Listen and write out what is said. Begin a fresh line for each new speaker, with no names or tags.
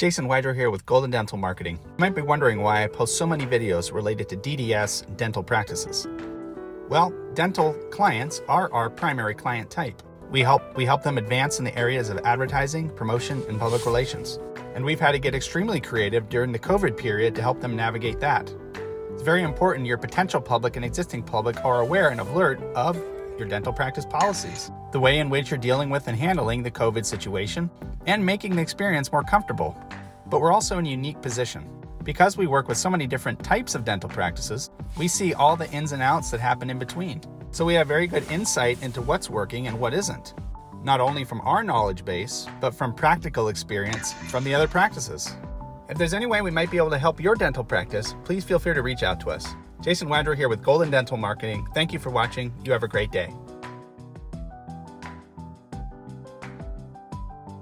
Jason Widrow here with Golden Dental Marketing. You might be wondering why I post so many videos related to DDS dental practices. Well, dental clients are our primary client type. We help we help them advance in the areas of advertising, promotion, and public relations. And we've had to get extremely creative during the COVID period to help them navigate that. It's very important your potential public and existing public are aware and alert of your dental practice policies, the way in which you're dealing with and handling the COVID situation, and making the experience more comfortable. But we're also in a unique position. Because we work with so many different types of dental practices, we see all the ins and outs that happen in between. So we have very good insight into what's working and what isn't, not only from our knowledge base, but from practical experience from the other practices. If there's any way we might be able to help your dental practice, please feel free to reach out to us. Jason Widrow here with Golden Dental Marketing. Thank you for watching. You have a great day.